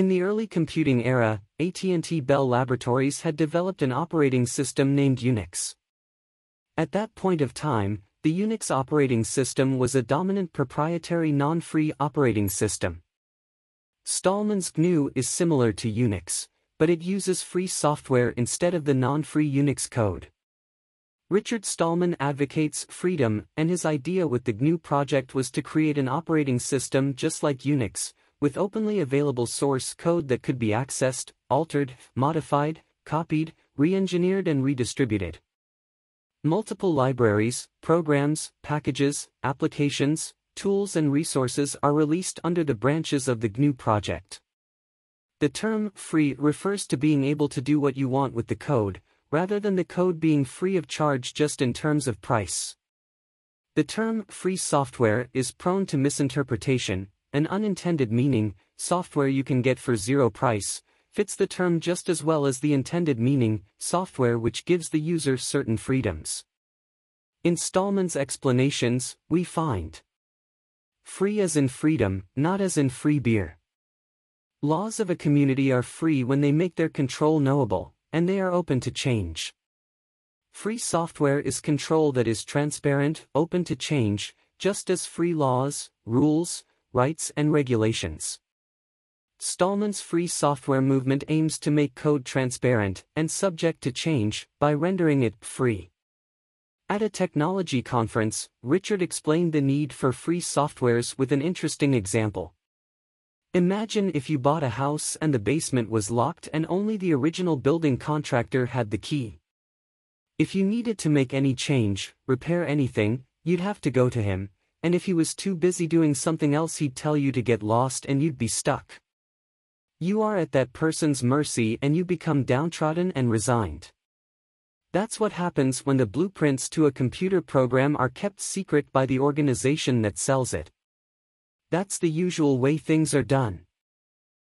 In the early computing era, AT&T Bell Laboratories had developed an operating system named Unix. At that point of time, the Unix operating system was a dominant proprietary non-free operating system. Stallman's GNU is similar to Unix, but it uses free software instead of the non-free Unix code. Richard Stallman advocates freedom, and his idea with the GNU project was to create an operating system just like Unix, with openly available source code that could be accessed, altered, modified, copied, re-engineered and redistributed. Multiple libraries, programs, packages, applications, tools and resources are released under the branches of the GNU project. The term free refers to being able to do what you want with the code, rather than the code being free of charge just in terms of price. The term free software is prone to misinterpretation, an unintended meaning, software you can get for zero price, fits the term just as well as the intended meaning, software which gives the user certain freedoms. In Stallman's explanations, we find free as in freedom, not as in free beer. Laws of a community are free when they make their control knowable, and they are open to change. Free software is control that is transparent, open to change, just as free laws, rules, rights and regulations. Stallman's free software movement aims to make code transparent and subject to change by rendering it free. At a technology conference, Richard explained the need for free softwares with an interesting example. Imagine if you bought a house and the basement was locked and only the original building contractor had the key. If you needed to make any change, repair anything, you'd have to go to him, and if he was too busy doing something else he'd tell you to get lost and you'd be stuck. You are at that person's mercy and you become downtrodden and resigned. That's what happens when the blueprints to a computer program are kept secret by the organization that sells it. That's the usual way things are done.